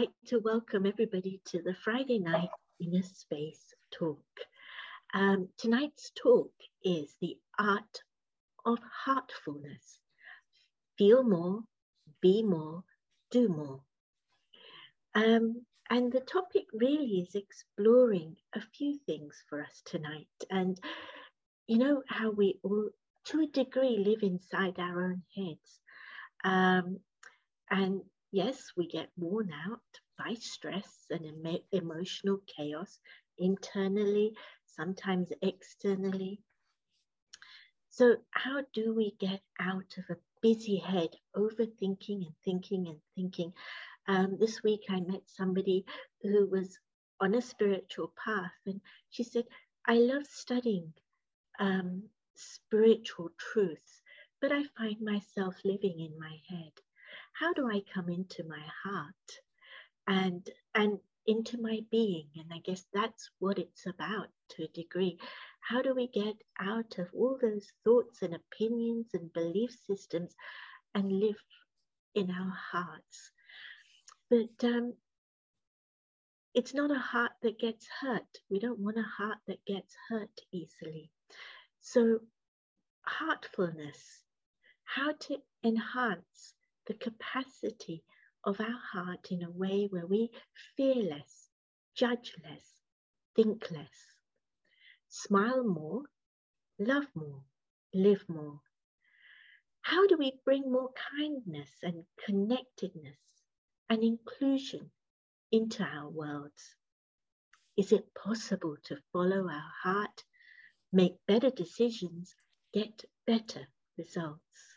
like to welcome everybody to the Friday night Inner Space talk. Um, tonight's talk is the art of heartfulness. Feel more, be more, do more. Um, and the topic really is exploring a few things for us tonight. And you know how we all, to a degree, live inside our own heads. Um, and yes, we get worn out by stress and emo emotional chaos internally, sometimes externally. So, how do we get out of a busy head, overthinking and thinking and thinking? Um, this week, I met somebody who was on a spiritual path, and she said, I love studying um, spiritual truths, but I find myself living in my head how do I come into my heart and and into my being? And I guess that's what it's about to a degree. How do we get out of all those thoughts and opinions and belief systems and live in our hearts? But um, it's not a heart that gets hurt. We don't want a heart that gets hurt easily. So, heartfulness, how to enhance the capacity of our heart in a way where we fear less, judge less, think less, smile more, love more, live more. How do we bring more kindness and connectedness and inclusion into our worlds? Is it possible to follow our heart, make better decisions, get better results?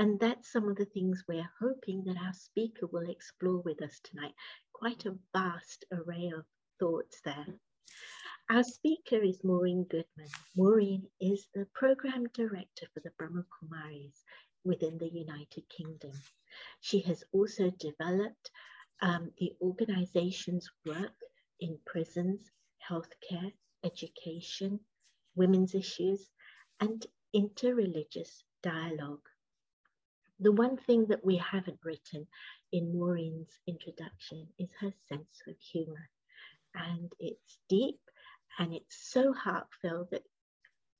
And that's some of the things we're hoping that our speaker will explore with us tonight. Quite a vast array of thoughts there. Our speaker is Maureen Goodman. Maureen is the program director for the Brahma Kumaris within the United Kingdom. She has also developed um, the organization's work in prisons, healthcare, education, women's issues, and interreligious dialogue. The one thing that we haven't written in Maureen's introduction is her sense of humor. And it's deep and it's so heartfelt that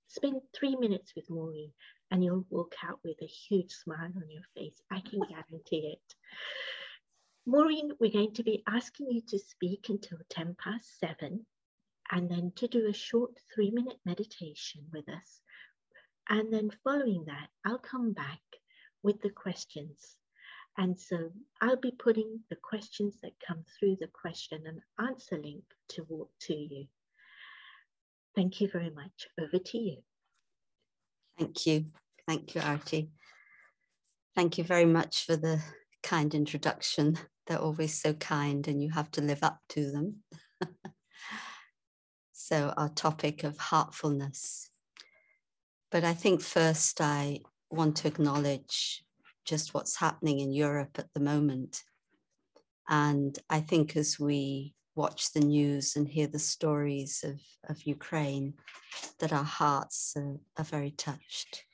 spend three minutes with Maureen and you'll walk out with a huge smile on your face. I can guarantee it. Maureen, we're going to be asking you to speak until 10 past seven and then to do a short three minute meditation with us. And then following that, I'll come back with the questions. And so I'll be putting the questions that come through the question and answer link to, to you. Thank you very much. Over to you. Thank you. Thank you, Artie. Thank you very much for the kind introduction. They're always so kind, and you have to live up to them. so, our topic of heartfulness. But I think first I want to acknowledge just what's happening in Europe at the moment. And I think as we watch the news and hear the stories of, of Ukraine, that our hearts are, are very touched.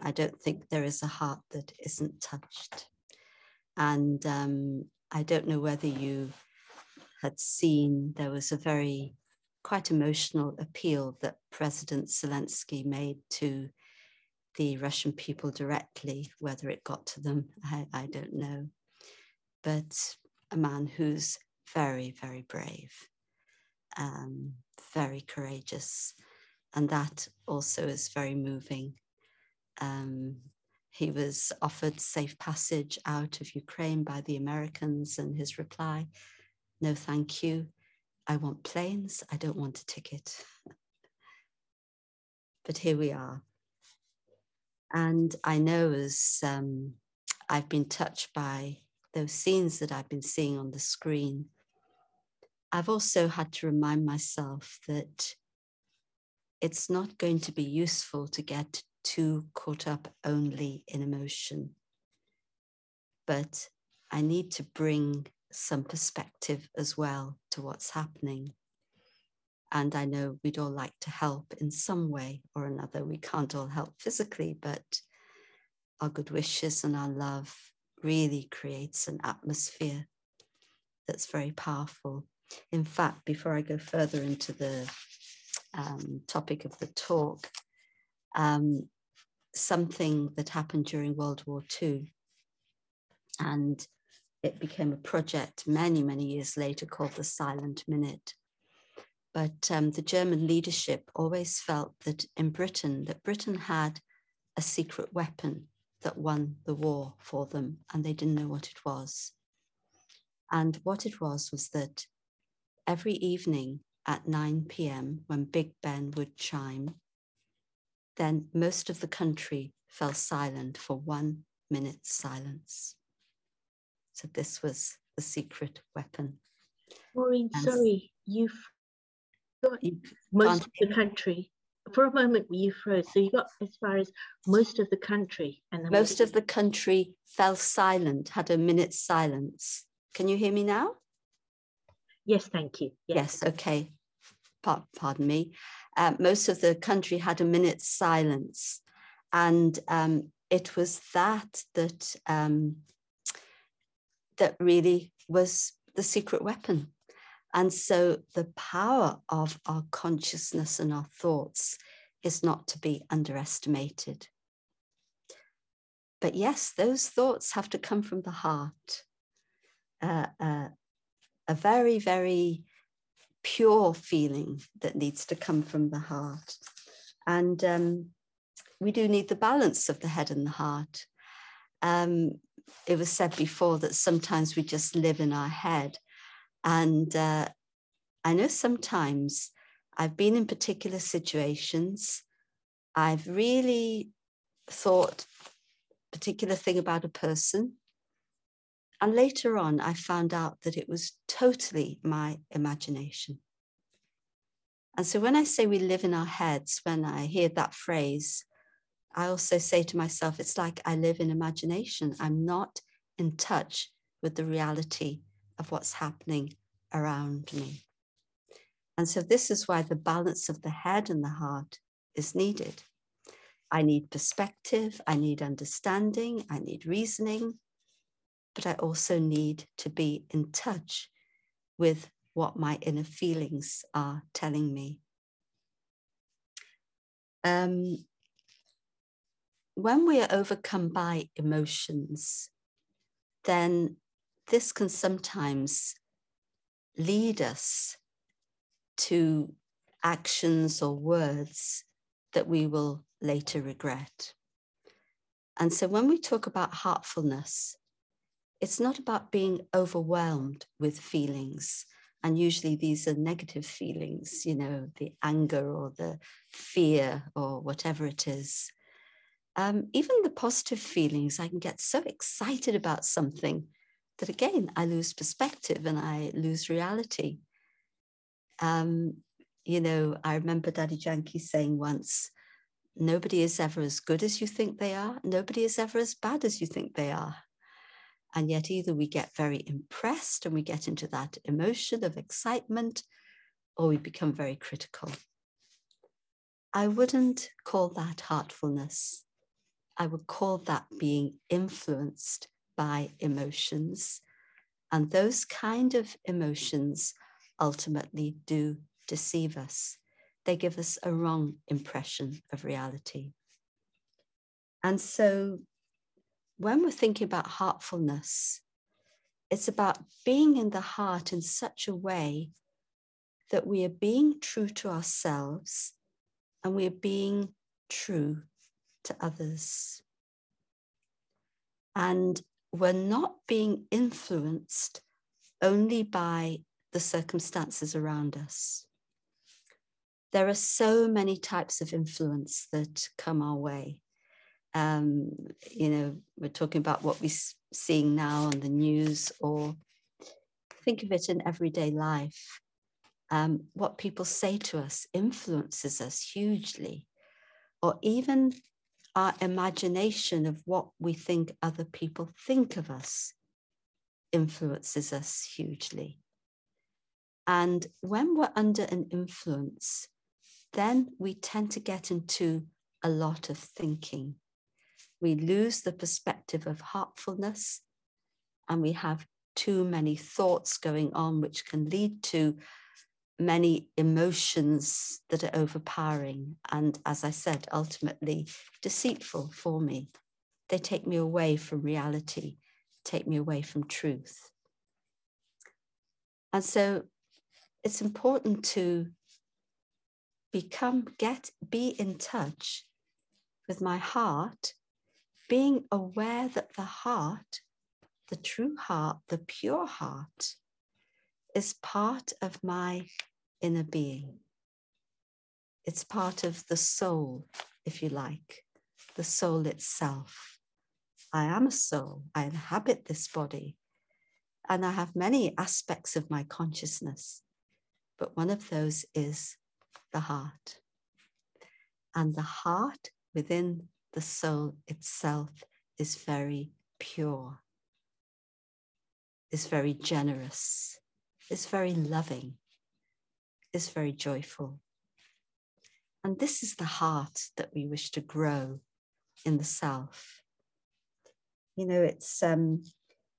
I don't think there is a heart that isn't touched. And um, I don't know whether you had seen, there was a very quite emotional appeal that President Zelensky made to the Russian people directly. Whether it got to them, I, I don't know. But a man who's very, very brave, um, very courageous. And that also is very moving. Um, he was offered safe passage out of Ukraine by the Americans, and his reply, No, thank you. I want planes. I don't want a ticket. but here we are. And I know as um, I've been touched by those scenes that I've been seeing on the screen, I've also had to remind myself that it's not going to be useful to get too caught up only in emotion. But I need to bring some perspective as well to what's happening. And I know we'd all like to help in some way or another. We can't all help physically, but our good wishes and our love really creates an atmosphere that's very powerful. In fact, before I go further into the um, topic of the talk, um, something that happened during World War II, and it became a project many, many years later called the Silent Minute. But um, the German leadership always felt that in Britain, that Britain had a secret weapon that won the war for them, and they didn't know what it was. And what it was was that every evening at 9 p.m., when Big Ben would chime, then most of the country fell silent for one minute silence. So this was the secret weapon. Maureen, and sorry, you've got most of the country. For a moment, you froze. So you got as far as most of the country, and most of the country fell silent, had a minute's silence. Can you hear me now? Yes, thank you. Yes, yes okay. Pardon me. Um, most of the country had a minute's silence, and um, it was that that um, that really was the secret weapon. And so the power of our consciousness and our thoughts is not to be underestimated. But yes, those thoughts have to come from the heart. Uh, uh, a very, very pure feeling that needs to come from the heart. And um, we do need the balance of the head and the heart. Um, it was said before that sometimes we just live in our head. And uh, I know sometimes I've been in particular situations, I've really thought particular thing about a person and later on, I found out that it was totally my imagination. And so when I say we live in our heads, when I hear that phrase, I also say to myself, it's like I live in imagination. I'm not in touch with the reality of what's happening around me. And so this is why the balance of the head and the heart is needed. I need perspective, I need understanding, I need reasoning, but I also need to be in touch with what my inner feelings are telling me. Um, when we are overcome by emotions, then this can sometimes lead us to actions or words that we will later regret. And so when we talk about heartfulness, it's not about being overwhelmed with feelings. And usually these are negative feelings, you know, the anger or the fear or whatever it is. Um, even the positive feelings, I can get so excited about something that again, I lose perspective and I lose reality. Um, you know, I remember Dadi Janki saying once, nobody is ever as good as you think they are. Nobody is ever as bad as you think they are. And yet, either we get very impressed and we get into that emotion of excitement, or we become very critical. I wouldn't call that heartfulness. I would call that being influenced by emotions. And those kind of emotions ultimately do deceive us. They give us a wrong impression of reality. And so when we're thinking about heartfulness, it's about being in the heart in such a way that we are being true to ourselves and we are being true to others. And we're not being influenced only by the circumstances around us. There are so many types of influence that come our way um, you know, we're talking about what we're seeing now on the news, or think of it in everyday life. Um, what people say to us influences us hugely, or even our imagination of what we think other people think of us influences us hugely. And when we're under an influence, then we tend to get into a lot of thinking we lose the perspective of heartfulness and we have too many thoughts going on, which can lead to many emotions that are overpowering. And as I said, ultimately deceitful for me. They take me away from reality, take me away from truth. And so it's important to become, get, be in touch with my heart, being aware that the heart, the true heart, the pure heart, is part of my inner being. It's part of the soul, if you like, the soul itself. I am a soul, I inhabit this body, and I have many aspects of my consciousness, but one of those is the heart. And the heart within the soul itself is very pure, is very generous, is very loving, is very joyful. And this is the heart that we wish to grow in the self. You know, it's um,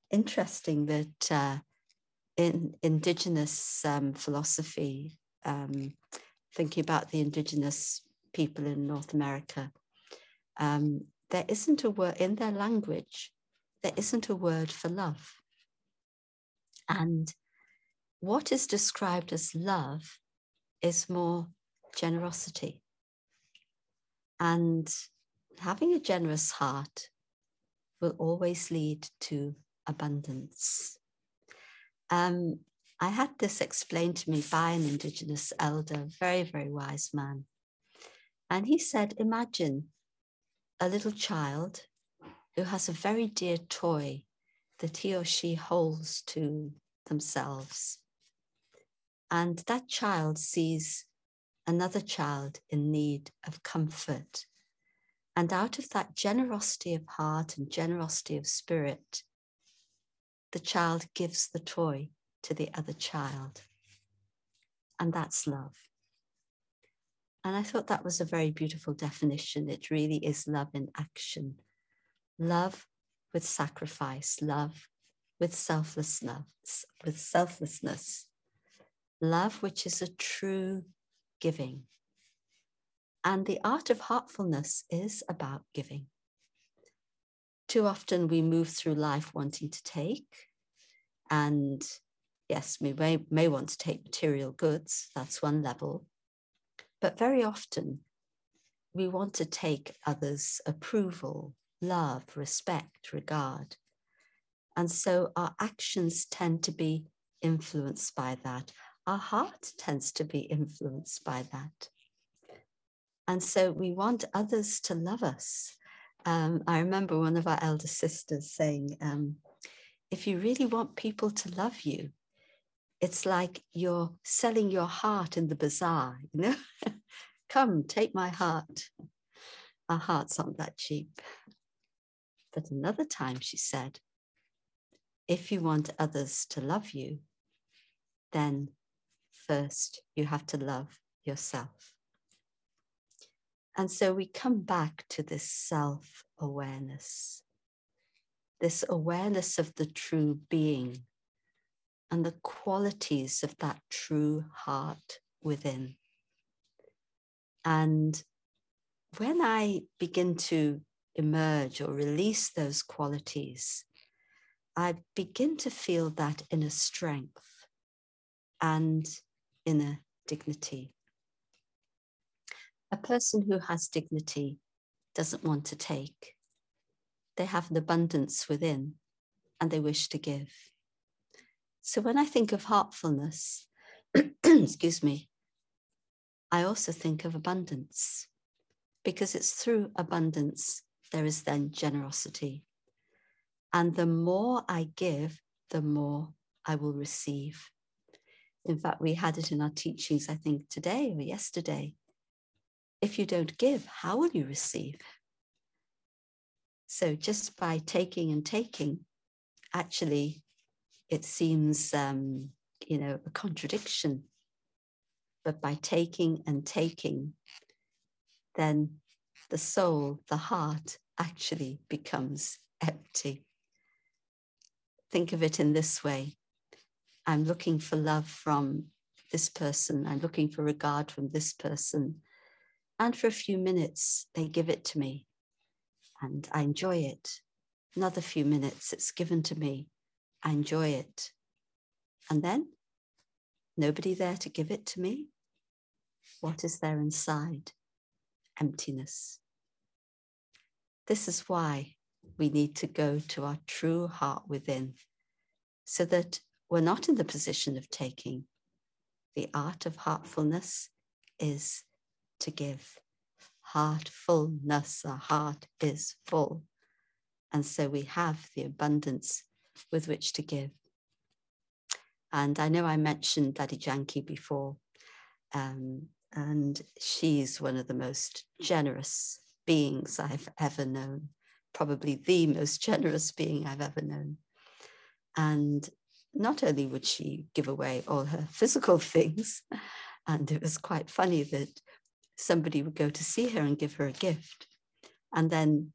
interesting that uh, in indigenous um, philosophy, um, thinking about the indigenous people in North America, um, there isn't a word in their language, there isn't a word for love. And what is described as love is more generosity. And having a generous heart will always lead to abundance. Um, I had this explained to me by an Indigenous elder, very, very wise man. And he said, Imagine a little child who has a very dear toy that he or she holds to themselves. And that child sees another child in need of comfort. And out of that generosity of heart and generosity of spirit, the child gives the toy to the other child. And that's love. And I thought that was a very beautiful definition. It really is love in action. Love with sacrifice, love with selflessness, with selflessness, love which is a true giving. And the art of heartfulness is about giving. Too often we move through life wanting to take. And yes, we may, may want to take material goods, that's one level. But very often we want to take others' approval, love, respect, regard. And so our actions tend to be influenced by that our heart tends to be influenced by that. And so we want others to love us. Um, I remember one of our elder sisters saying, um, if you really want people to love you, it's like you're selling your heart in the bazaar, you know? Come, take my heart. Our hearts aren't that cheap. But another time she said, if you want others to love you, then first you have to love yourself. And so we come back to this self awareness, this awareness of the true being and the qualities of that true heart within. And when I begin to emerge or release those qualities, I begin to feel that inner strength and inner dignity. A person who has dignity doesn't want to take. They have an abundance within and they wish to give. So when I think of heartfulness, excuse me, I also think of abundance because it's through abundance there is then generosity. And the more I give, the more I will receive. In fact, we had it in our teachings, I think, today or yesterday. If you don't give, how will you receive? So, just by taking and taking, actually, it seems, um, you know, a contradiction. But by taking and taking, then the soul, the heart, actually becomes empty. think of it in this way I'm looking for love from this person, I'm looking for regard from this person. And for a few minutes, they give it to me and I enjoy it. Another few minutes, it's given to me. I enjoy it. And then, nobody there to give it to me. What is there inside? Emptiness. This is why we need to go to our true heart within so that we're not in the position of taking. The art of heartfulness is to give. Heartfulness, our heart is full. And so we have the abundance with which to give. And I know I mentioned Dadi Janki before, um, and she's one of the most generous beings I've ever known, probably the most generous being I've ever known. And not only would she give away all her physical things, and it was quite funny that somebody would go to see her and give her a gift. And then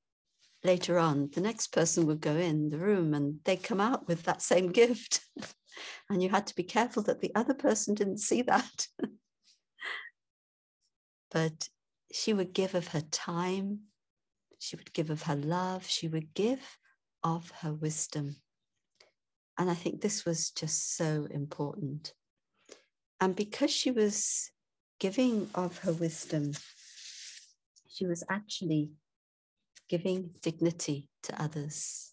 later on, the next person would go in the room and they'd come out with that same gift. and you had to be careful that the other person didn't see that. but she would give of her time, she would give of her love, she would give of her wisdom. And I think this was just so important. And because she was giving of her wisdom, she was actually giving dignity to others.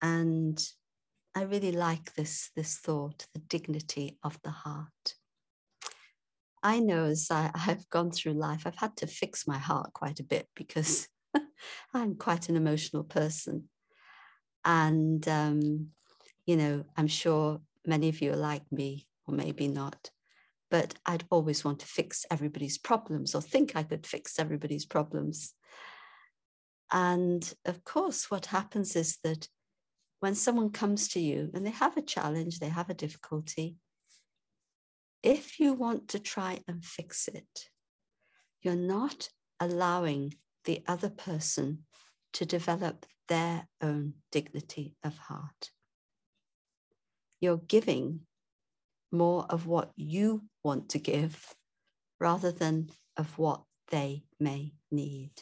And I really like this, this thought, the dignity of the heart. I know as I, have gone through life, I've had to fix my heart quite a bit because I'm quite an emotional person. And um, you know, I'm sure many of you are like me, or maybe not, but I'd always want to fix everybody's problems or think I could fix everybody's problems. And of course, what happens is that when someone comes to you and they have a challenge, they have a difficulty, if you want to try and fix it, you're not allowing the other person to develop their own dignity of heart you're giving more of what you want to give rather than of what they may need.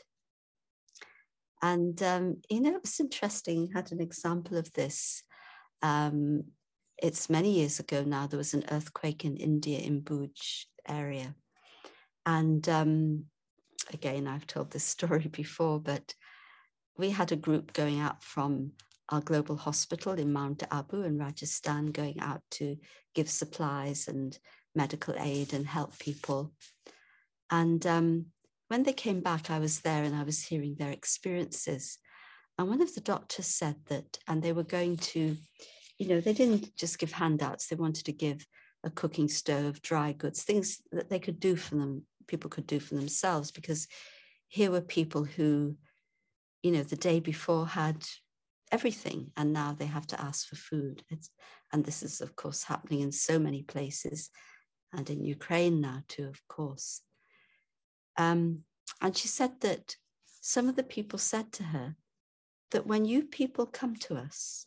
And, um, you know, it was interesting, I had an example of this. Um, it's many years ago now, there was an earthquake in India in Bhuj area. And um, again, I've told this story before, but we had a group going out from our global hospital in Mount Abu in Rajasthan, going out to give supplies and medical aid and help people. And um, when they came back, I was there and I was hearing their experiences. And one of the doctors said that, and they were going to, you know, they didn't just give handouts, they wanted to give a cooking stove, dry goods, things that they could do for them, people could do for themselves, because here were people who, you know, the day before had everything and now they have to ask for food. It's, and this is of course happening in so many places and in ukraine now too of course. Um, and she said that some of the people said to her that when you people come to us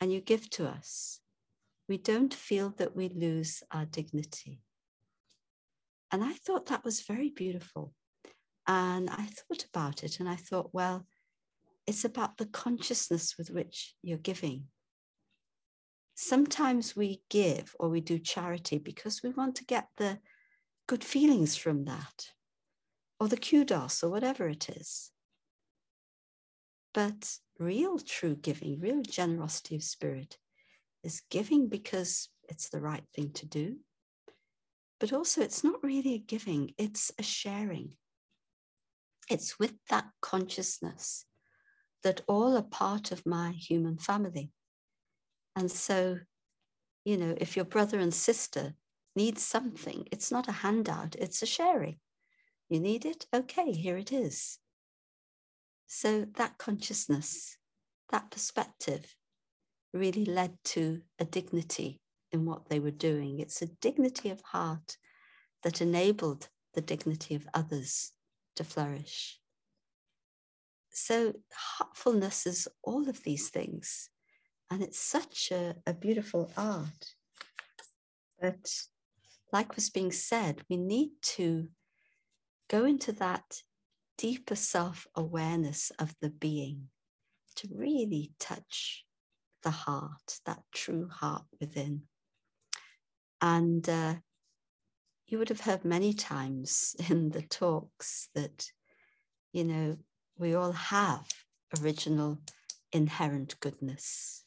and you give to us we don't feel that we lose our dignity. And i thought that was very beautiful. And i thought about it and i thought well it's about the consciousness with which you're giving. Sometimes we give or we do charity because we want to get the good feelings from that, or the kudos, or whatever it is. But real true giving, real generosity of spirit, is giving because it's the right thing to do. But also, it's not really a giving, it's a sharing. It's with that consciousness that all are part of my human family. And so, you know, if your brother and sister need something, it's not a handout, it's a sharing. You need it? Okay, here it is. So that consciousness, that perspective really led to a dignity in what they were doing. It's a dignity of heart that enabled the dignity of others to flourish. So, heartfulness is all of these things. And it's such a, a beautiful art. But like was being said, we need to go into that deeper self awareness of the being to really touch the heart, that true heart within. And uh, you would have heard many times in the talks that, you know, we all have original inherent goodness.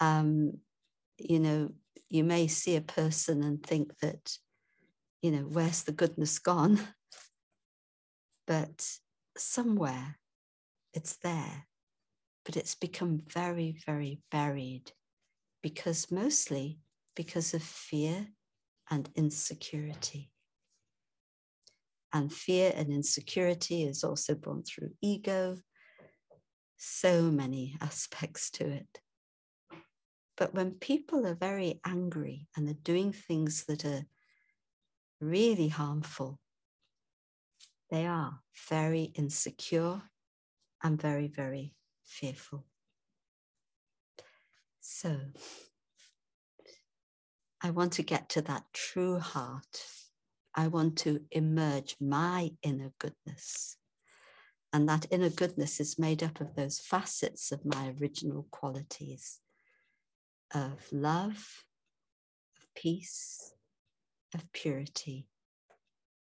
Um, you know, you may see a person and think that, you know, where's the goodness gone? But somewhere it's there, but it's become very, very buried because mostly because of fear and insecurity. And fear and insecurity is also born through ego. So many aspects to it. But when people are very angry and they're doing things that are really harmful, they are very insecure and very, very fearful. So, I want to get to that true heart. I want to emerge my inner goodness. And that inner goodness is made up of those facets of my original qualities of love, of peace, of purity,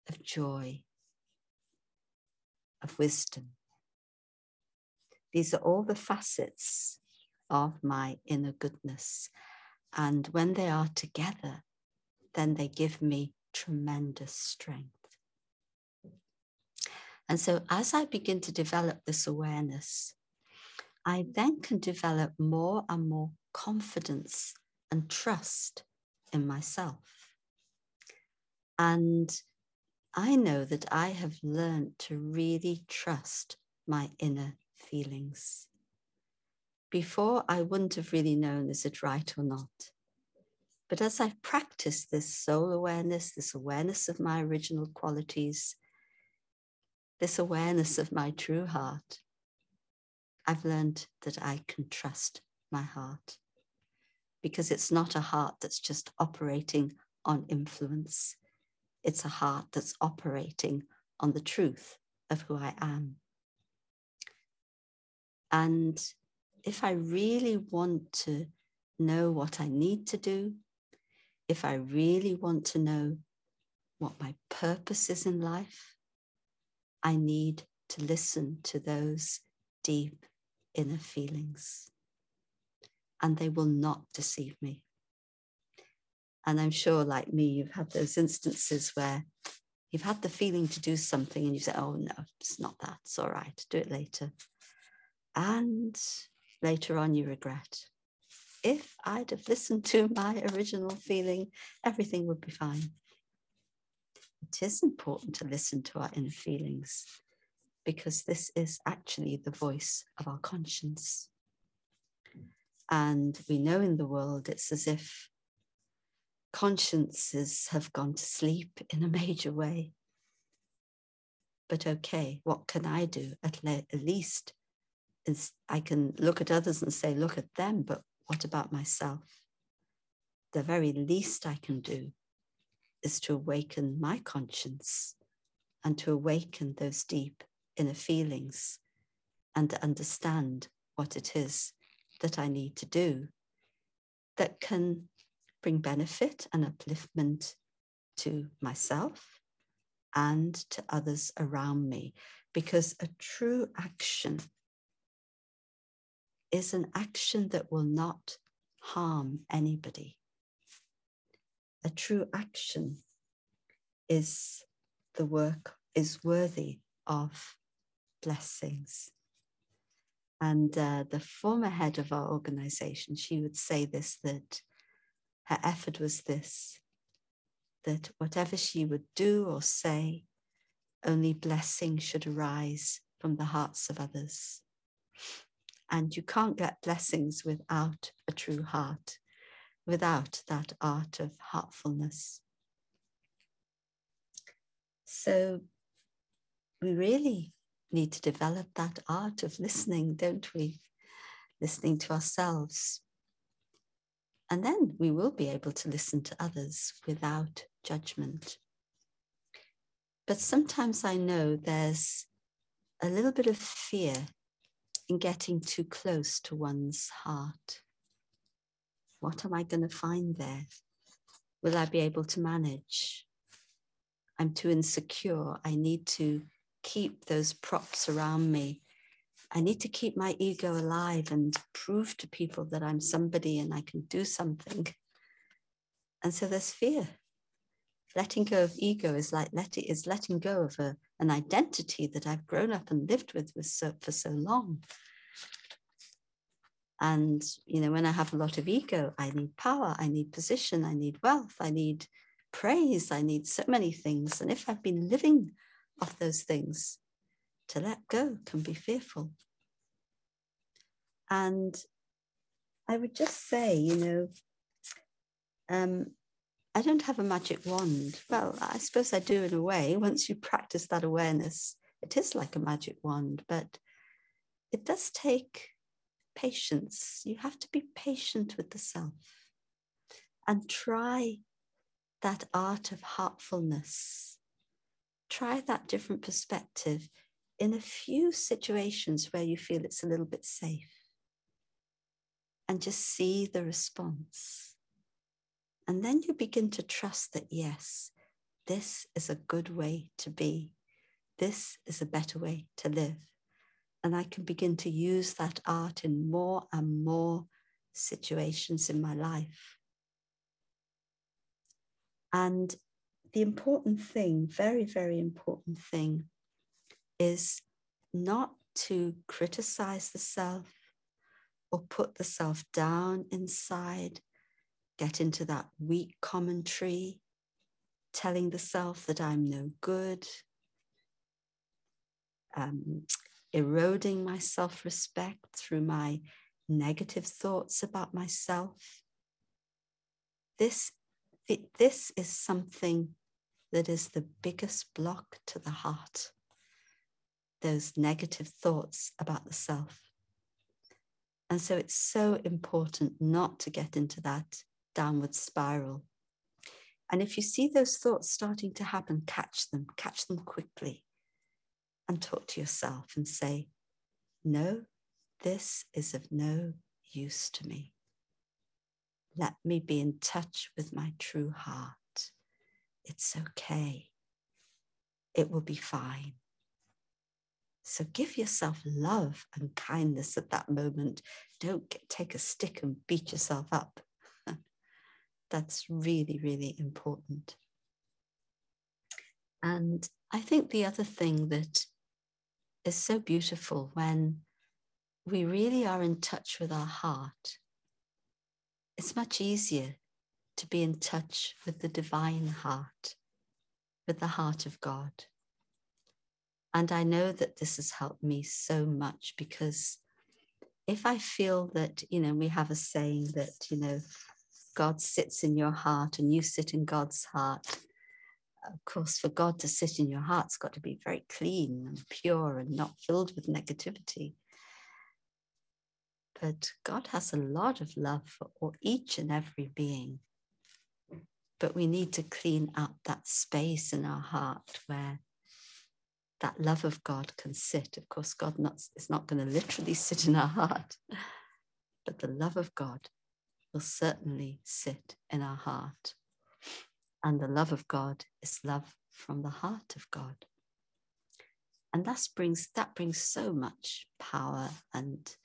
of joy, of wisdom. These are all the facets of my inner goodness. And when they are together, then they give me tremendous strength. And so, as I begin to develop this awareness, I then can develop more and more confidence and trust in myself. And I know that I have learned to really trust my inner feelings. Before, I wouldn't have really known is it right or not. But as I've practiced this soul awareness, this awareness of my original qualities, this awareness of my true heart, I've learned that I can trust my heart because it's not a heart that's just operating on influence. It's a heart that's operating on the truth of who I am. And if I really want to know what I need to do, if I really want to know what my purpose is in life, I need to listen to those deep inner feelings. And they will not deceive me. And I'm sure, like me, you've had those instances where you've had the feeling to do something and you say, oh, no, it's not that. It's all right. Do it later. And later on, you regret. If I'd have listened to my original feeling, everything would be fine. It is important to listen to our inner feelings because this is actually the voice of our conscience. And we know in the world it's as if consciences have gone to sleep in a major way. But okay, what can I do? At, le- at least I can look at others and say, look at them, but what about myself? The very least I can do is to awaken my conscience and to awaken those deep inner feelings and to understand what it is that I need to do that can bring benefit and upliftment to myself and to others around me. Because a true action is an action that will not harm anybody. A true action is the work, is worthy of blessings. And uh, the former head of our organization, she would say this that her effort was this that whatever she would do or say, only blessing should arise from the hearts of others. And you can't get blessings without a true heart, without that art of heartfulness. So we really need to develop that art of listening, don't we? listening to ourselves. And then we will be able to listen to others without judgment. But sometimes I know there's a little bit of fear in getting too close to one's heart. What am I going to find there? Will I be able to manage? I'm too insecure. I need to keep those props around me. I need to keep my ego alive and prove to people that I'm somebody and I can do something. And so there's fear. Letting go of ego is like letting is letting go of a, an identity that I've grown up and lived with, for so long. And you know, when I have a lot of ego, I need power, I need position, I need wealth, I need praise, I need so many things. And if I've been living off those things, to let go can be fearful. And I would just say, you know, um, I don't have a magic wand. Well, I suppose I do in a way. Once you practice that awareness, it is like a magic wand, but it does take patience. You have to be patient with the self and try that art of heartfulness. Try that different perspective in a few situations where you feel it's a little bit safe. And just see the response. And then you begin to trust that, yes, this is a good way to be. This is a better way to live. And I can begin to use that art in more and more situations in my life. And the important thing, very, very important thing, is not to criticize the self or put the self down inside, get into that weak commentary, telling the self that I'm no good, um, eroding my self respect through my negative thoughts about myself. This this is something that is the biggest block to the heart those negative thoughts about the self. And so it's so important not to get into that downward spiral. And if you see those thoughts starting to happen, catch them, catch them quickly, and talk to yourself and say, No, this is of no use to me. Let me be in touch with my true heart. It's okay. It will be fine. So give yourself love and kindness at that moment. Don't get, take a stick and beat yourself up. That's really, really important. And I think the other thing that is so beautiful when we really are in touch with our heart it's much easier to be in touch with the divine heart, with the heart of God. And I know that this has helped me so much because if I feel that, you know, we have a saying that, you know, God sits in your heart and you sit in God's heart. Of course, for God to sit in your heart, it's got to be very clean and pure and not filled with negativity but God has a lot of love for each and every being. But we need to clean up that space in our heart where that love of God can sit. Of course, God not, is not going to literally sit in our heart, but the love of God will certainly sit in our heart. And the love of God is love from the heart of God. And that brings that brings so much power and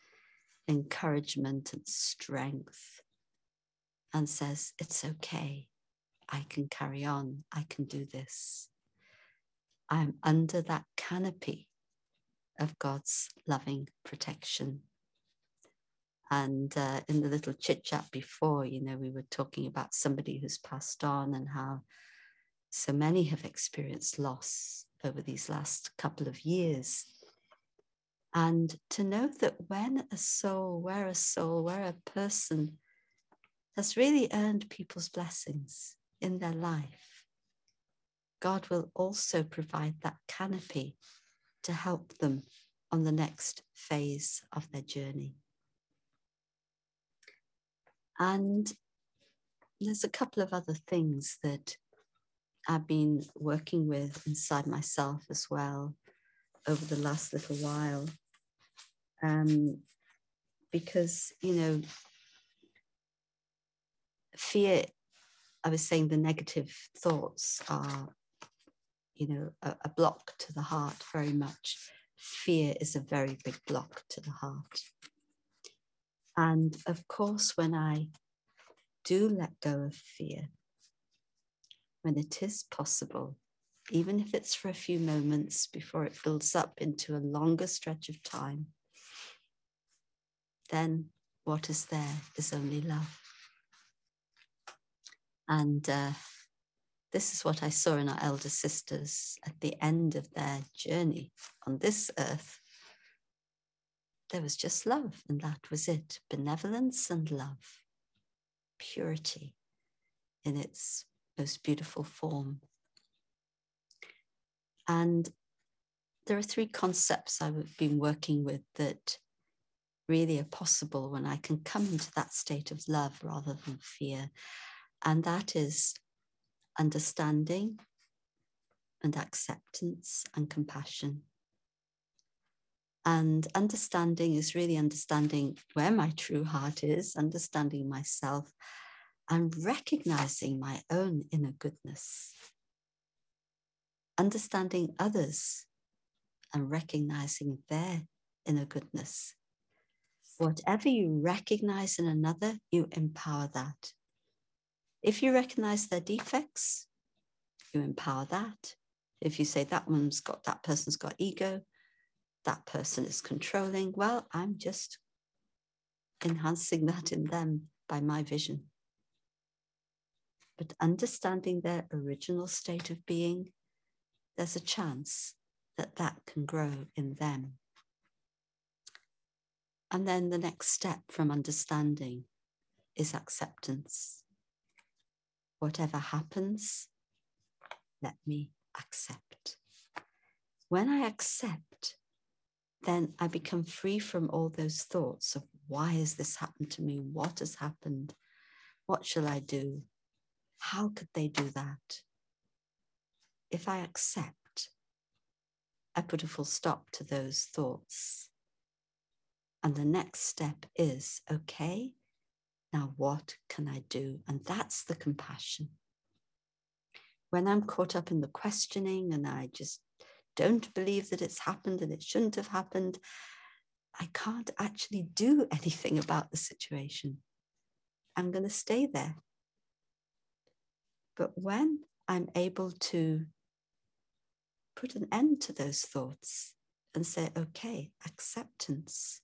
encouragement and strength and says, It's okay. I can carry on. I can do this. I'm under that canopy of God's loving protection. And uh, in the little chit chat before, you know, we were talking about somebody who's passed on and how so many have experienced loss over these last couple of years. And to know that when a soul, where a soul, where a person has really earned people's blessings in their life, God will also provide that canopy to help them on the next phase of their journey. And there's a couple of other things that I've been working with inside myself as well over the last little while. Um, because, you know, fear, I was saying the negative thoughts are, you know, a, a block to the heart very much. Fear is a very big block to the heart. And of course, when I do let go of fear, when it is possible, even if it's for a few moments before it builds up into a longer stretch of time, then what is there is only love. And uh, this is what I saw in our elder sisters at the end of their journey on this earth. There was just love, and that was it benevolence and love, purity in its most beautiful form. And there are three concepts I've been working with that really are possible when I can come into that state of love rather than fear. And that is understanding and acceptance and compassion. And understanding is really understanding where my true heart is, understanding myself, and recognizing my own inner goodness. Understanding others and recognizing their inner goodness. Whatever you recognize in another, you empower that. If you recognize their defects, you empower that. If you say that one's got, that person's got ego, that person is controlling, well, I'm just enhancing that in them by my vision. But understanding their original state of being, there's a chance that that can grow in them. And then the next step from understanding is acceptance whatever happens, let me accept. When I accept, then I become free from all those thoughts of why has this happened to me? What has happened? What shall I do? How could they do that? If I accept, I put a full stop to those thoughts. And the next step is okay, now, what can I do? And that's the compassion. When I'm caught up in the questioning and I just don't believe that it's happened and it shouldn't have happened, I can't actually do anything about the situation. I'm going to stay there. But when I'm able to put an end to those thoughts and say, okay, acceptance,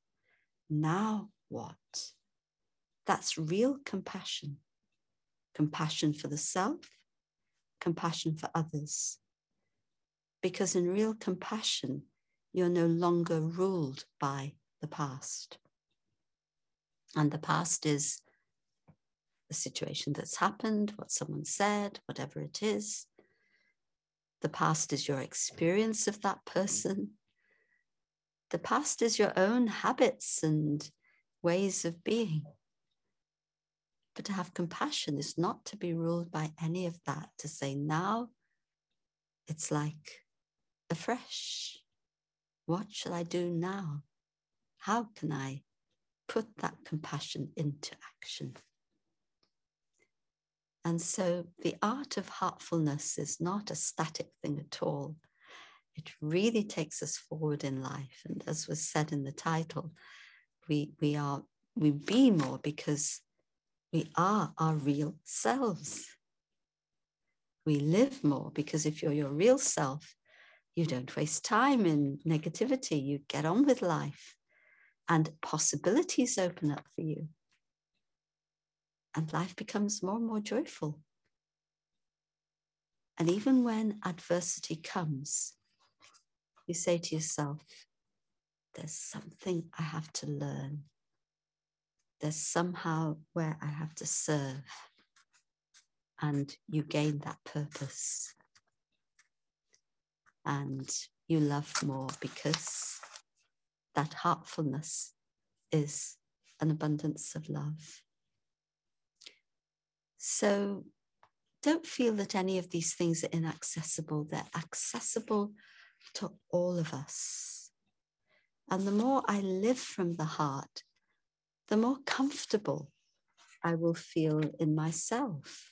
now what? That's real compassion compassion for the self, compassion for others. Because in real compassion, you're no longer ruled by the past. And the past is the situation that's happened, what someone said, whatever it is. The past is your experience of that person. The past is your own habits and ways of being. But to have compassion is not to be ruled by any of that, to say, now it's like afresh. What shall I do now? How can I put that compassion into action? And so the art of heartfulness is not a static thing at all. It really takes us forward in life. And as was said in the title, we, we are we be more because we are our real selves. We live more because if you're your real self, you don't waste time in negativity. You get on with life and possibilities open up for you. And life becomes more and more joyful. And even when adversity comes, you say to yourself, there's something I have to learn there's somehow where I have to serve, and you gain that purpose. And you love more because that heartfulness is an abundance of love. So don't feel that any of these things are inaccessible. They're accessible to all of us. And the more I live from the heart, the more comfortable I will feel in myself.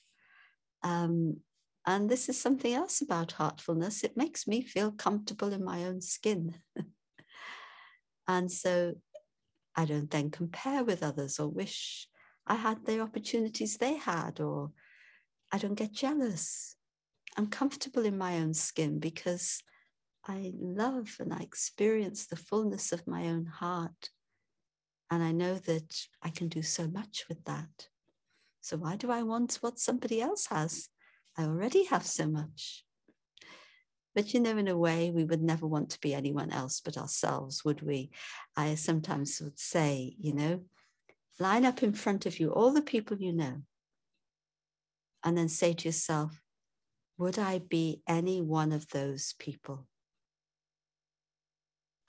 Um, and this is something else about heartfulness. It makes me feel comfortable in my own skin. and so I don't then compare with others or wish I had the opportunities they had, or I don't get jealous. I'm comfortable in my own skin because I love and I experience the fullness of my own heart. And I know that I can do so much with that. So why do I want what somebody else has? I already have so much. But you know, in a way, we would never want to be anyone else but ourselves, would we? I sometimes would say, you know, line up in front of you all the people you know, and then say to yourself, would I be any one of those people?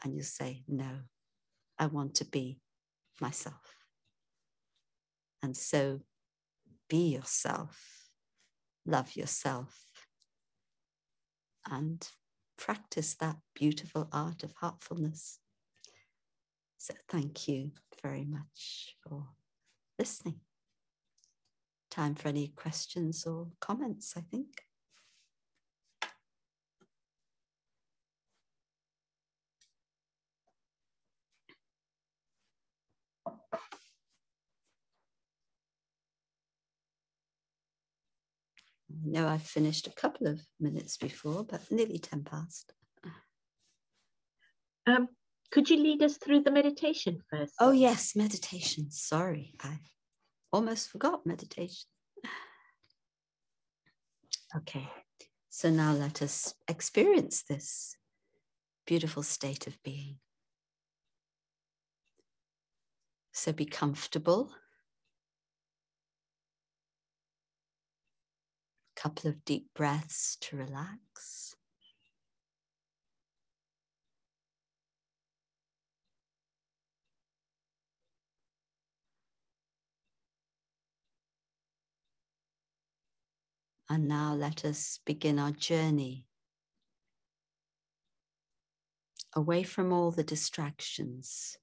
And you say, no, I want to be myself. And so be yourself, love yourself, and practice that beautiful art of heartfulness. So, thank you very much for listening. Time for any questions or comments, I think. I know I've finished a couple of minutes before, but nearly 10 past. Um, could you lead us through the meditation first? Oh, yes, meditation. Sorry, I almost forgot meditation. Okay, so now let us experience this beautiful state of being. So be comfortable couple of deep breaths to relax. And now let us begin our journey away from all the distractions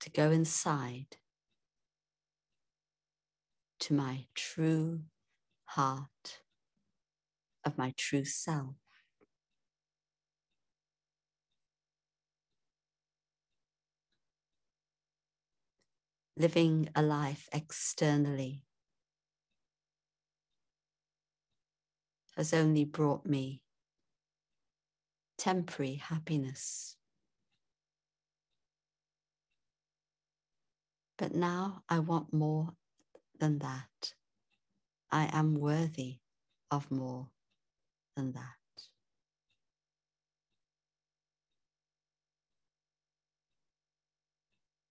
to go inside to my true heart of my true self. Living a life externally has only brought me temporary happiness. But now I want more than that. I am worthy of more than that.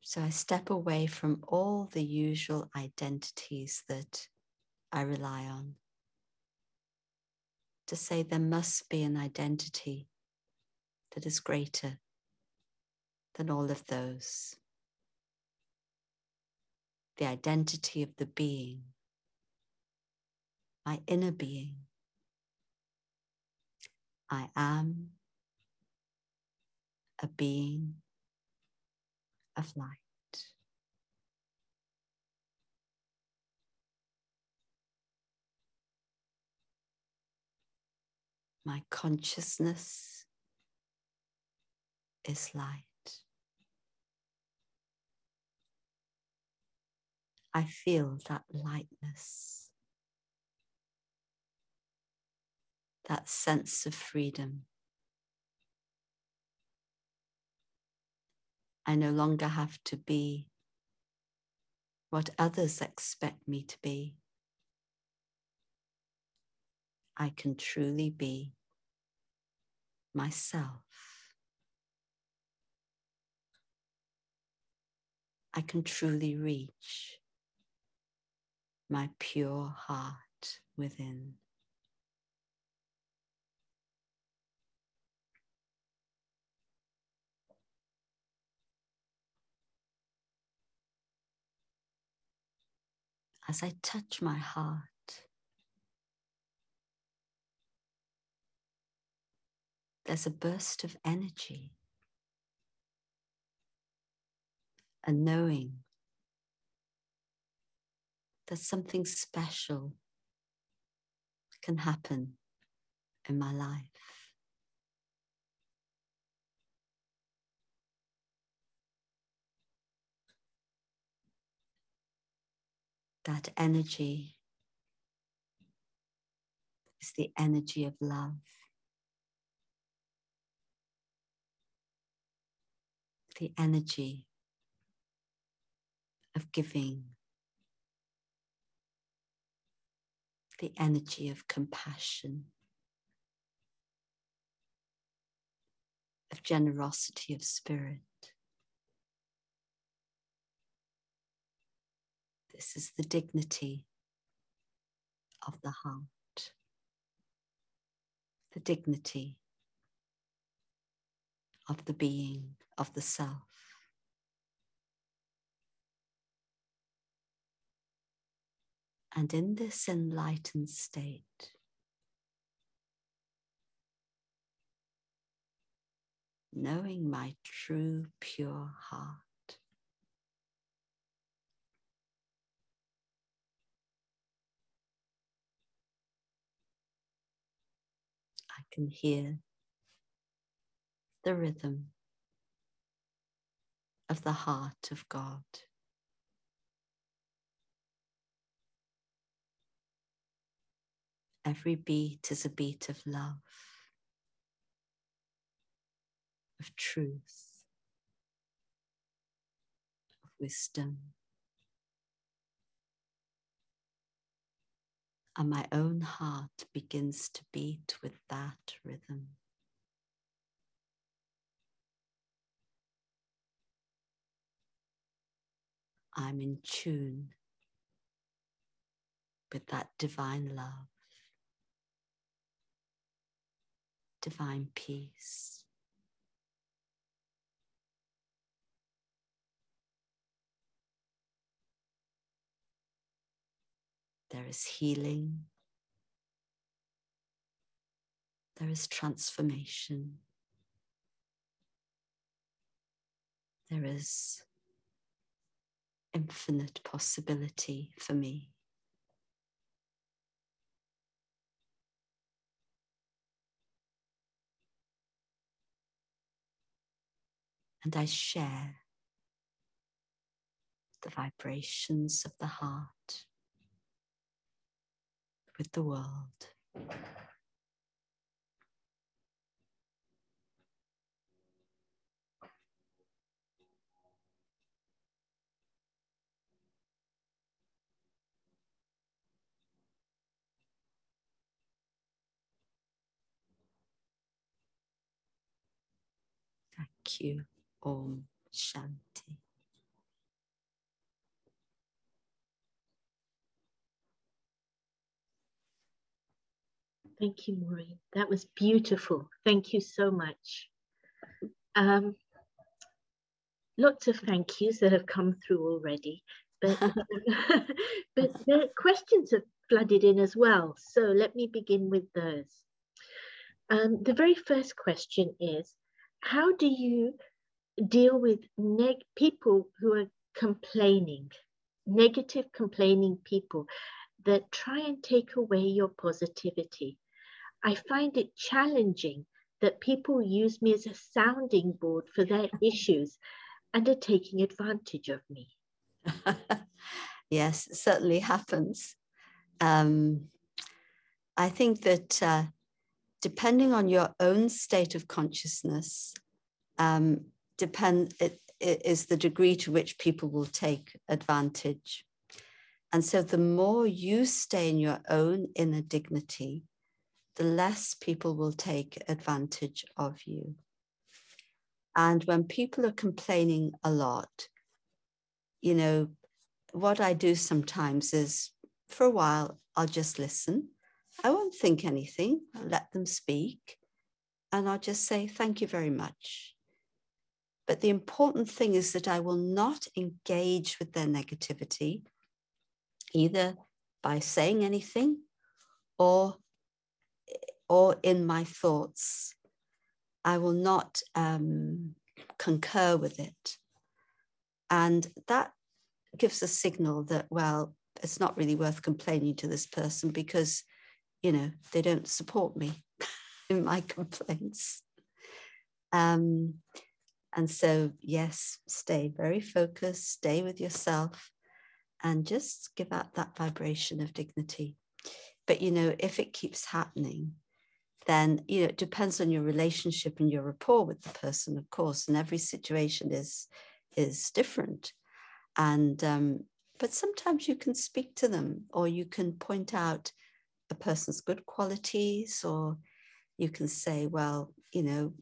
So I step away from all the usual identities that I rely on to say there must be an identity that is greater than all of those the identity of the being, my inner being. I am a being of light. My consciousness is light. I feel that lightness, that sense of freedom. I no longer have to be what others expect me to be. I can truly be myself. I can truly reach my pure heart within. as I touch my heart, there's a burst of energy, a knowing that something special can happen in my life. That energy is the energy of love. The energy of giving. The energy of compassion. Of generosity of spirit. This is the dignity of the heart, the dignity of the being, of the self. And in this enlightened state, knowing my true pure heart, I can hear the rhythm of the heart of God. Every beat is a beat of love, of truth, of wisdom. and my own heart begins to beat with that rhythm. I'm in tune with that divine love, divine peace. There is healing. There is transformation. There is infinite possibility for me. And I share the vibrations of the heart with the world. Thank you. Om Shanti. Thank you, Maureen. That was beautiful. Thank you so much. Um, lots of thank yous that have come through already, but, but the questions have flooded in as well. So let me begin with those. Um, the very first question is, how do you deal with people who are complaining, negative complaining people that try and take away your positivity? I find it challenging that people use me as a sounding board for their issues and are taking advantage of me. yes, it certainly happens. Um, I think that uh, depending on your own state of consciousness, um, depend it, it is the degree to which people will take advantage. And so, the more you stay in your own inner dignity, the less people will take advantage of you. And when people are complaining a lot, you know, what I do sometimes is for a while, I'll just listen. I won't think anything, I'll let them speak, and I'll just say, Thank you very much. But the important thing is that I will not engage with their negativity. either by saying anything or or in my thoughts. I will not um, concur with it. And that gives a signal that, well, it's not really worth complaining to this person because, you know, they don't support me in my complaints. Um, and so, yes, stay very focused, stay with yourself, and just give out that vibration of dignity. But, you know, if it keeps happening, then, you know, it depends on your relationship and your rapport with the person, of course, and every situation is is different. And um, but sometimes you can speak to them or you can point out a person's good qualities or you can say well you know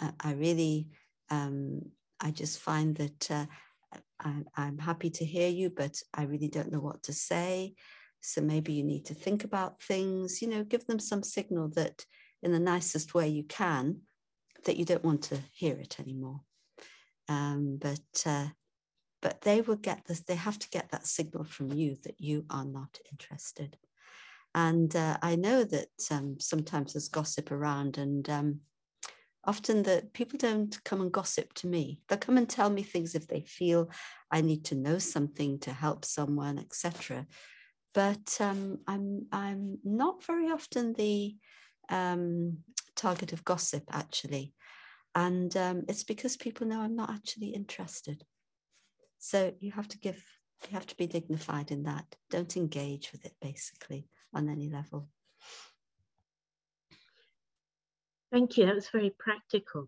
i, I really um, i just find that uh, I, i'm happy to hear you but i really don't know what to say. So maybe you need to think about things you know give them some signal that in the nicest way you can that you don't want to hear it anymore. Um, but uh, but they will get this they have to get that signal from you that you are not interested. And uh, i know that um, sometimes there's gossip around and um, often that people don't come and gossip to me they'll come and tell me things if they feel i need to know something to help someone etc but um, i'm i'm not very often the um, target of gossip actually and um, it's because people know i'm not actually interested so you have to give, you have to be dignified in that. Don't engage with it basically on any level. Thank you. That was very practical.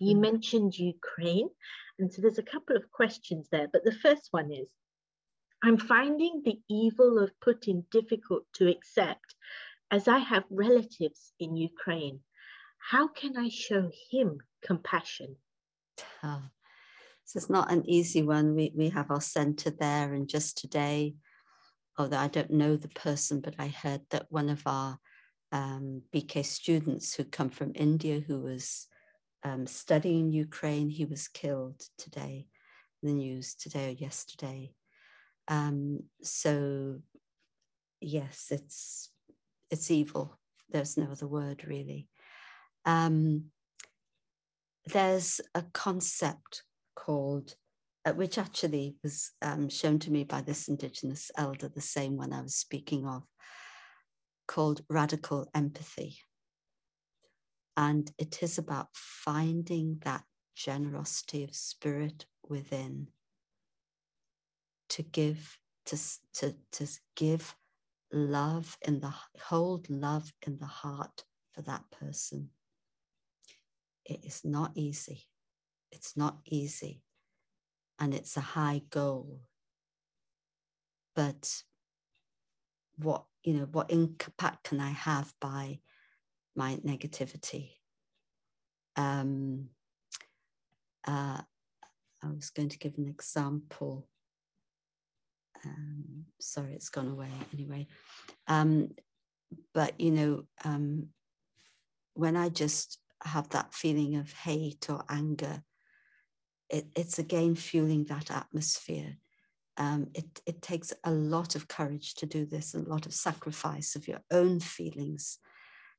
You mm. mentioned Ukraine, and so there's a couple of questions there. But the first one is I'm finding the evil of Putin difficult to accept as I have relatives in Ukraine. How can I show him compassion? Oh, so it's not an easy one. We, we have our center there. And just today, although I don't know the person, but I heard that one of our um, BK students who come from India, who was um, studying Ukraine, he was killed today. The news today or yesterday. Um, so yes, it's it's evil. There's no other word really. Um, there's a concept called, uh, which actually was um, shown to me by this Indigenous elder, the same one I was speaking of, called radical empathy. And it is about finding that generosity of spirit within to give to, to, to give love in the hold love in the heart for that person it is not easy it's not easy and it's a high goal. But what, you know, what impact can I have by my negativity? Um, uh, I was going to give an example. Um, sorry, it's gone away anyway. Um, but, you know, um, when I just have that feeling of hate or anger, it, it's again fueling that atmosphere. Um, it, it takes a lot of courage to do this, a lot of sacrifice of your own feelings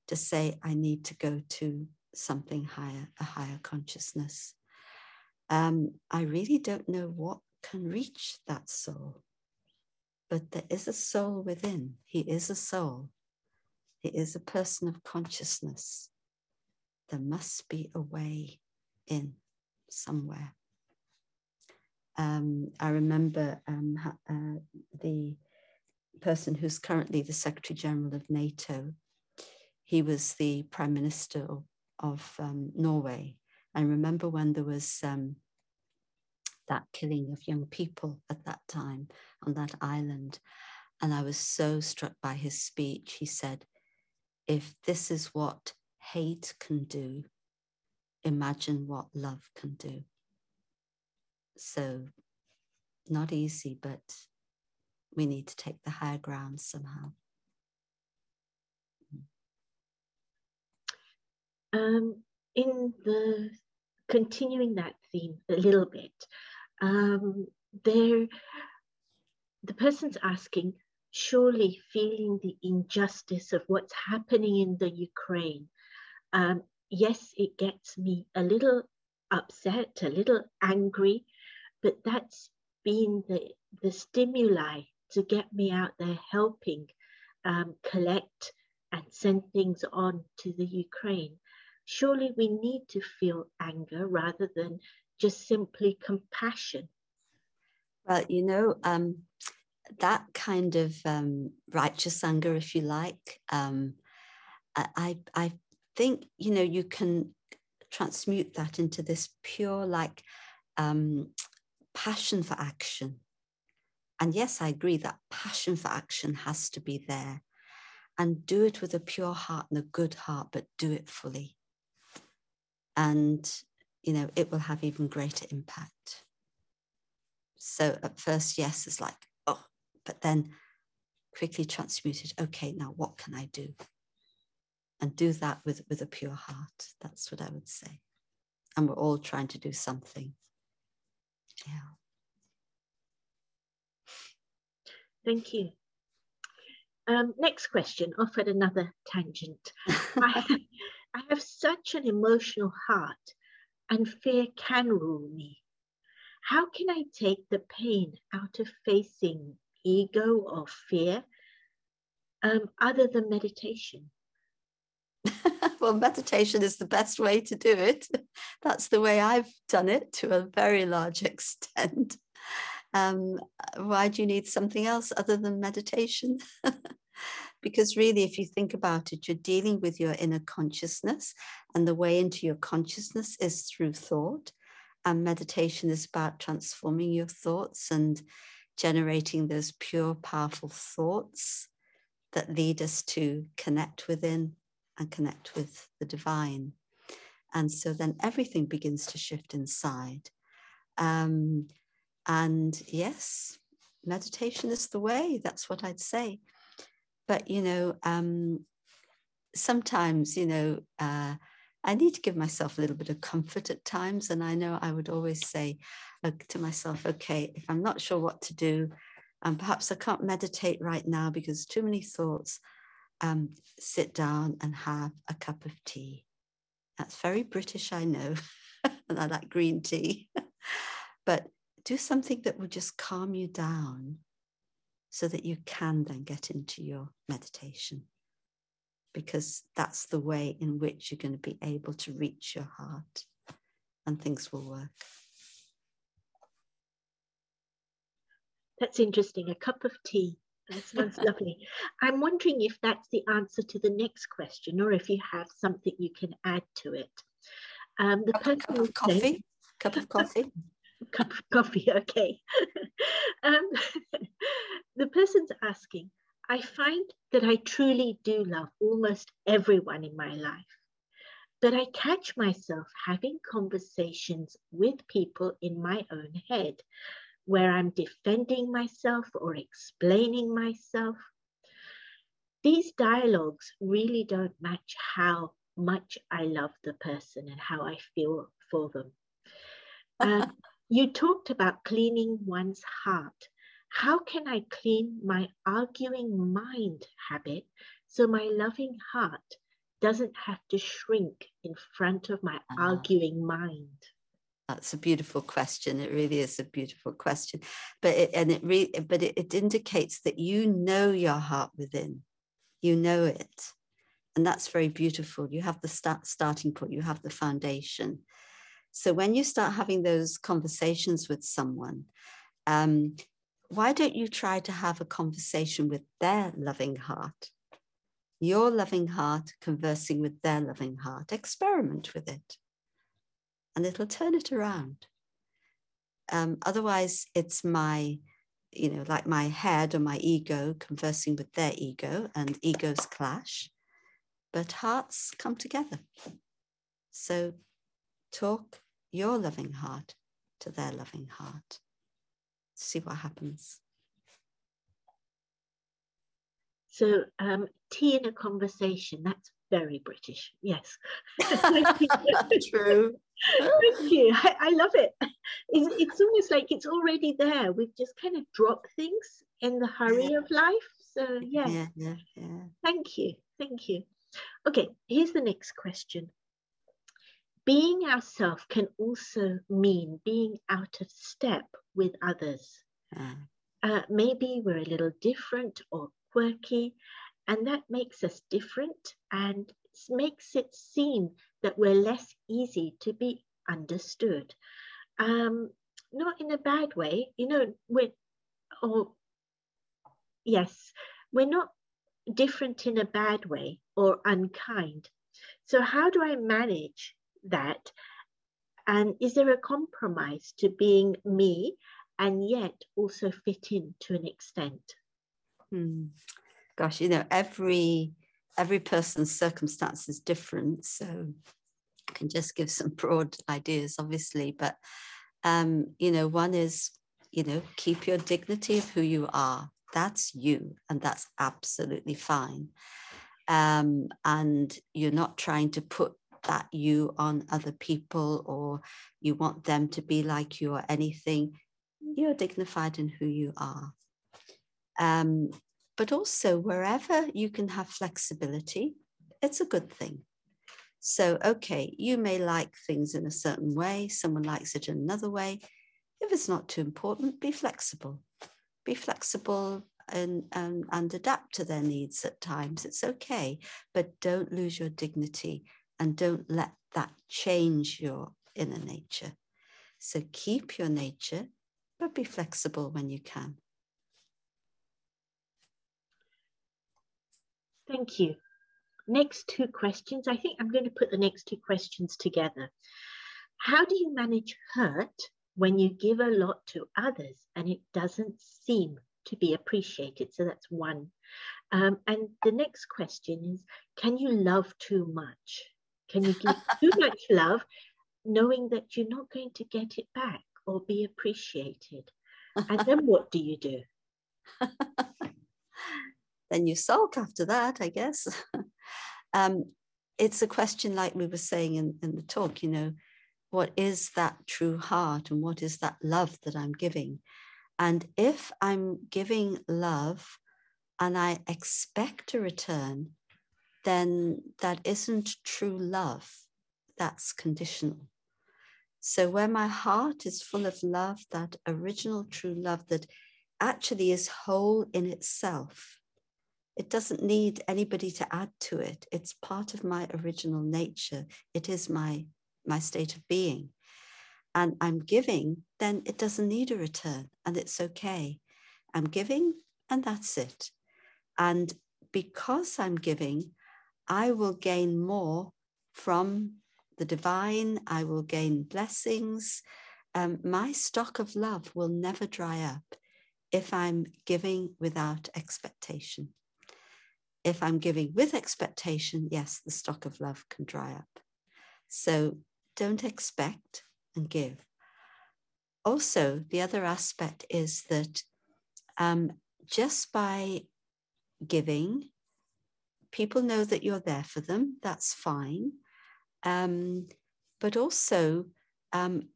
to say, I need to go to something higher, a higher consciousness. Um, I really don't know what can reach that soul, but there is a soul within. He is a soul, he is a person of consciousness there must be a way in somewhere. Um, I remember um, uh, the person who's currently the Secretary General of NATO. He was the Prime Minister of, of um, Norway. I remember when there was um, that killing of young people at that time on that island. And I was so struck by his speech. He said, If this is what hate can do, imagine what love can do. So, not easy, but we need to take the higher ground somehow. Um, in the continuing that theme a little bit, um, there the person's asking, surely feeling the injustice of what's happening in the Ukraine. Um, yes, it gets me a little upset, a little angry, but that's been the, the stimuli to get me out there helping um, collect and send things on to the Ukraine. Surely we need to feel anger rather than just simply compassion. Well, you know, um, that kind of um, righteous anger, if you like, um, I, I think, you know, you can transmute that into this pure, like, um, passion for action. And yes, I agree that passion for action has to be there. And do it with a pure heart and a good heart, but do it fully. And, you know, it will have even greater impact. So at first, yes, it's like, oh, but then quickly transmuted, okay, now what can I do? And do that with, with a pure heart. That's what I would say. And we're all trying to do something. Yeah. Thank you. Um, next question, off at another tangent. I, I have such an emotional heart, and fear can rule me. How can I take the pain out of facing ego or fear um, other than meditation? well, meditation is the best way to do it. That's the way I've done it to a very large extent. Um, why do you need something else other than meditation? because really, if you think about it, you're dealing with your inner consciousness, and the way into your consciousness is through thought. And meditation is about transforming your thoughts and generating those pure, powerful thoughts that lead us to connect within and connect with the divine. And so then everything begins to shift inside. Um, and yes, meditation is the way. That's what I'd say. But, you know, um, sometimes, you know, uh, I need to give myself a little bit of comfort at times. And I know I would always say uh, to myself, okay, if I'm not sure what to do, and perhaps I can't meditate right now because too many thoughts, um, sit down and have a cup of tea. That's very British, I know, and I like green tea. but do something that will just calm you down so that you can then get into your meditation because that's the way in which you're going to be able to reach your heart and things will work. That's interesting. A cup of tea. That sounds lovely. I'm wondering if that's the answer to the next question or if you have something you can add to it. Um, the person cup of coffee. Saying, cup of coffee. cup of coffee, okay. um, the person's asking, I find that I truly do love almost everyone in my life, but I catch myself having conversations with people in my own head where I'm defending myself or explaining myself. These dialogues really don't match how much I love the person and how I feel for them. Uh, you talked about cleaning one's heart. How can I clean my arguing mind habit so my loving heart doesn't have to shrink in front of my uh-huh. arguing mind? That's a beautiful question. It really is a beautiful question, but it and it really but it, it indicates that you know your heart within, you know it, and that's very beautiful. You have the start starting point. You have the foundation, so when you start having those conversations with someone, um, why don't you try to have a conversation with their loving heart? Your loving heart conversing with their loving heart. Experiment with it, and it'll turn it around. Um, otherwise, it's my, you know, like my head or my ego conversing with their ego, and egos clash, but hearts come together. So talk your loving heart to their loving heart. See what happens. So, um, tea in a conversation, that's very British. Yes. True. Thank you. I, I love it. it's, it's almost like it's already there. We've just kind of dropped things in the hurry yeah. of life. So yes. yeah, yeah, yeah. Thank you, thank you. Okay, here's the next question. Being ourselves can also mean being out of step with others. Uh. Uh, maybe we're a little different or quirky, and that makes us different and makes it seem that we're less easy to be understood. Um, not in a bad way, you know, we're, or yes, we're not different in a bad way or unkind. So, how do I manage that? And is there a compromise to being me and yet also fit in to an extent? Hmm. Gosh, you know, every every person's circumstance is different. So I can just give some broad ideas, obviously. But um, you know, one is, you know, keep your dignity of who you are. That's you, and that's absolutely fine. Um, and you're not trying to put that you on other people or you want them to be like you or anything. You're dignified in who you are. Um, but also, wherever you can have flexibility, it's a good thing. So, okay, you may like things in a certain way, someone likes it another way. If it's not too important, be flexible. Be flexible and, and, and adapt to their needs at times. It's okay, but don't lose your dignity and don't let that change your inner nature. So keep your nature, but be flexible when you can. Thank you. Next two questions. I think I'm going to put the next two questions together. How do you manage hurt when you give a lot to others and it doesn't seem to be appreciated? So that's one. Um, and the next question is Can you love too much? Can you give too much love knowing that you're not going to get it back or be appreciated? And then what do you do? then you sulk after that, I guess. um, it's a question like we were saying in, in the talk, you know, what is that true heart and what is that love that I'm giving? And if I'm giving love and I expect a return, then that isn't true love. That's conditional. So, where my heart is full of love, that original true love that actually is whole in itself, it doesn't need anybody to add to it. It's part of my original nature. It is my, my state of being. And I'm giving, then it doesn't need a return and it's okay. I'm giving and that's it. And because I'm giving, I will gain more from the divine. I will gain blessings. Um, my stock of love will never dry up if I'm giving without expectation if I'm giving with expectation, yes, the stock of love can dry up. So don't expect and give. Also, the other aspect is that um, just by giving, people know that you're there for them. That's fine. Um, but also, um,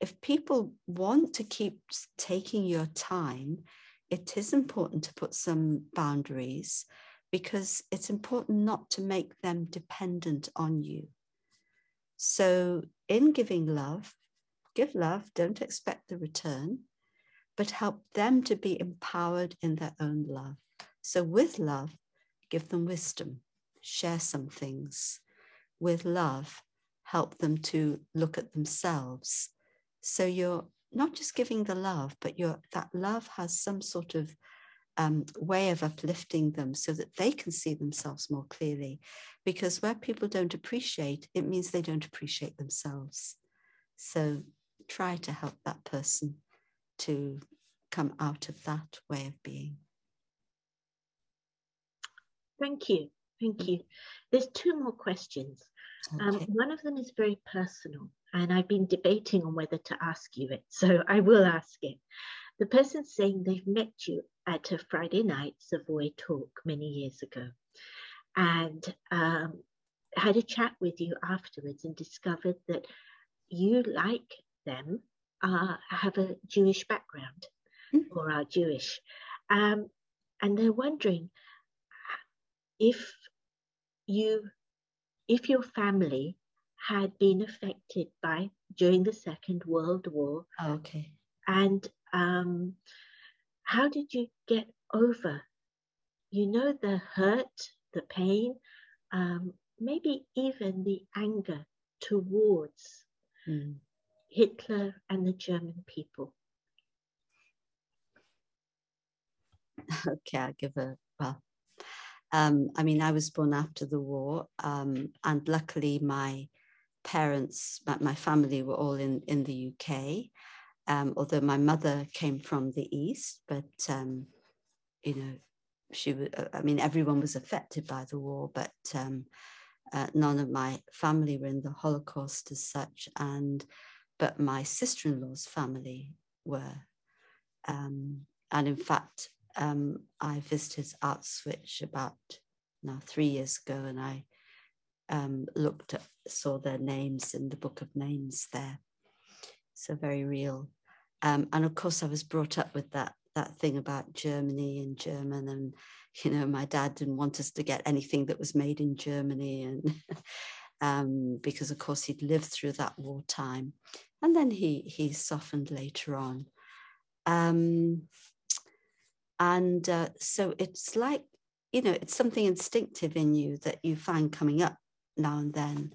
if people want to keep taking your time, it is important to put some boundaries because it's important not to make them dependent on you. So, in giving love, give love, don't expect the return, but help them to be empowered in their own love. So, with love, give them wisdom, share some things. With love, help them to look at themselves. So, you're not just giving the love, but you're that love has some sort of um, way of uplifting them so that they can see themselves more clearly. Because where people don't appreciate, it means they don't appreciate themselves. So try to help that person to come out of that way of being. Thank you. Thank you. There's two more questions. Um, one of them is very personal, and I've been debating on whether to ask you it, so I will ask it. The person saying they've met you at a Friday night Savoy talk many years ago and um, had a chat with you afterwards and discovered that you, like them, uh, have a Jewish background mm. or are Jewish. Um, and they're wondering if you, if your family had been affected by during the Second World War. Okay. And um, how did you get over, you know, the hurt, the pain, um, maybe even the anger towards mm. Hitler and the German people? Okay, I'll give a well. Um, I mean, I was born after the war, um, and luckily my parents, my, my, family were all in, in the UK, um, although my mother came from the East, but, um, you know, she, uh, I mean, everyone was affected by the war, but um, uh, none of my family were in the Holocaust as such. And, but my sister-in-law's family were. Um, and in fact, um, I visited Auschwitz about now three years ago, and I um, looked at, saw their names in the book of names there. So very real. Um, and of course, I was brought up with that that thing about Germany and German, and you know, my dad didn't want us to get anything that was made in Germany, and um, because of course he'd lived through that wartime, and then he he softened later on. Um, and uh, so it's like you know it's something instinctive in you that you find coming up now and then.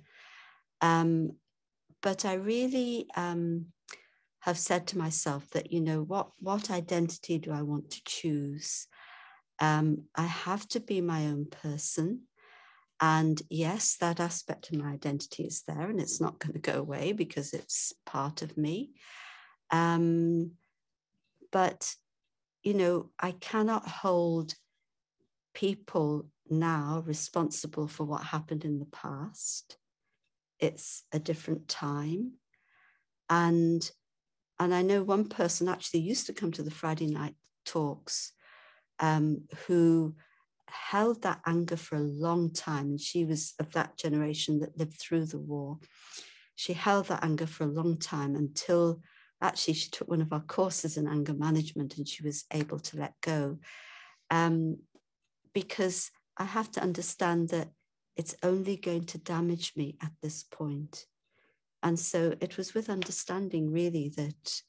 Um, but I really um, have said to myself that, you know, what, what identity do I want to choose? Um, I have to be my own person. And yes, that aspect of my identity is there and it's not going to go away because it's part of me. Um, but, you know, I cannot hold people now responsible for what happened in the past. It's a different time. And and I know one person actually used to come to the Friday night talks um, who held that anger for a long time. And she was of that generation that lived through the war. She held that anger for a long time until actually she took one of our courses in anger management and she was able to let go. Um, because I have to understand that it's only going to damage me at this point. And so it was with understanding really that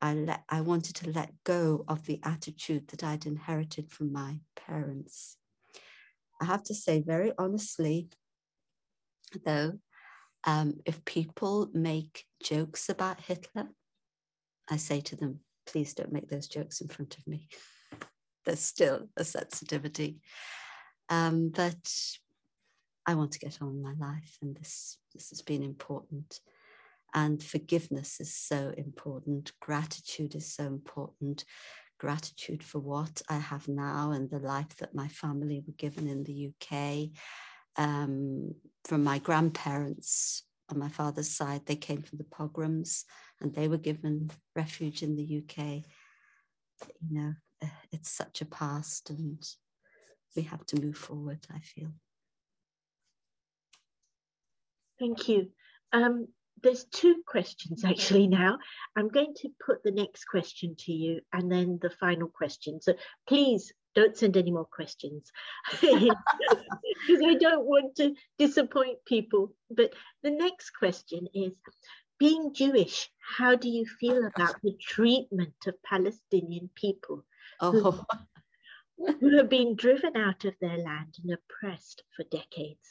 I let I wanted to let go of the attitude that I'd inherited from my parents. I have to say very honestly, though, um, if people make jokes about Hitler, I say to them, please don't make those jokes in front of me. There's still a sensitivity. Um, but I want to get on with my life, and this this has been important. And forgiveness is so important. Gratitude is so important. Gratitude for what I have now and the life that my family were given in the UK. Um, from my grandparents on my father's side, they came from the pogroms and they were given refuge in the UK. You know, it's such a past and we have to move forward, I feel. Thank you. Um, there's two questions actually now. I'm going to put the next question to you and then the final question. So please don't send any more questions because I don't want to disappoint people. But the next question is being Jewish, how do you feel about the treatment of Palestinian people oh who have been driven out of their land and oppressed for decades?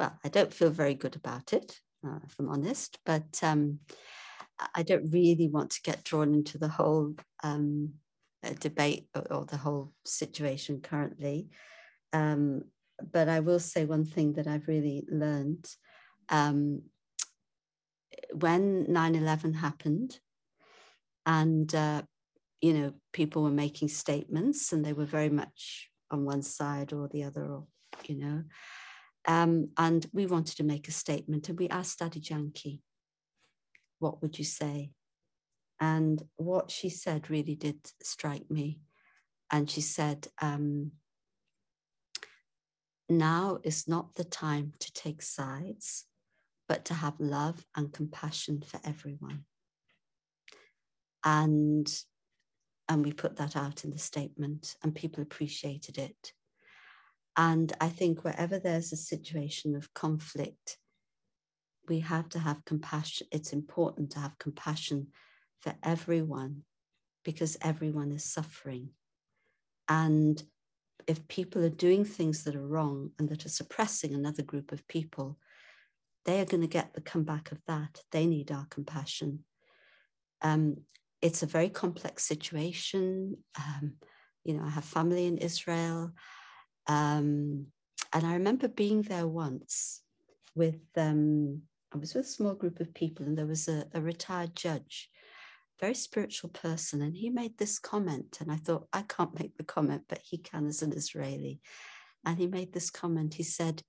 Well, I don't feel very good about it, uh, if I'm honest, but um, I don't really want to get drawn into the whole um, uh, debate or, the whole situation currently. Um, but I will say one thing that I've really learned. Um, when 9 11 happened, and uh, you know, people were making statements and they were very much on one side or the other, or, you know. Um, and we wanted to make a statement and we asked Dadi Janki, what would you say? And what she said really did strike me. And she said, um, now is not the time to take sides, but to have love and compassion for everyone. And and we put that out in the statement and people appreciated it. And I think wherever there's a situation of conflict, we have to have compassion. It's important to have compassion for everyone because everyone is suffering. And if people are doing things that are wrong and that are suppressing another group of people, they are going to get the comeback of that. They need our compassion. Um, it's a very complex situation. Um, you know, I have family in Israel. Um, and I remember being there once with, um, I was with a small group of people, and there was a, a retired judge, very spiritual person. And he made this comment. And I thought, I can't make the comment, but he can as an Israeli. And he made this comment. He said,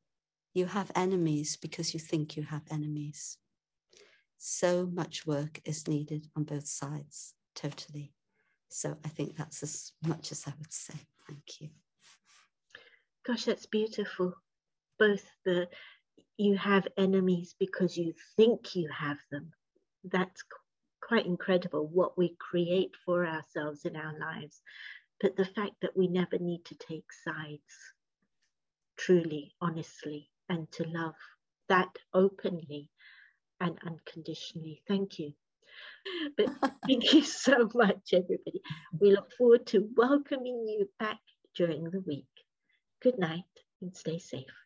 You have enemies because you think you have enemies so much work is needed on both sides, totally. So I think that's as much as I would say. Thank you. Gosh, that's beautiful. Both the you have enemies because you think you have them. That's quite incredible what we create for ourselves in our lives. But the fact that we never need to take sides, truly, honestly, and to love that openly and unconditionally. Thank you. But thank you so much, everybody. We look forward to welcoming you back during the week. Good night and stay safe.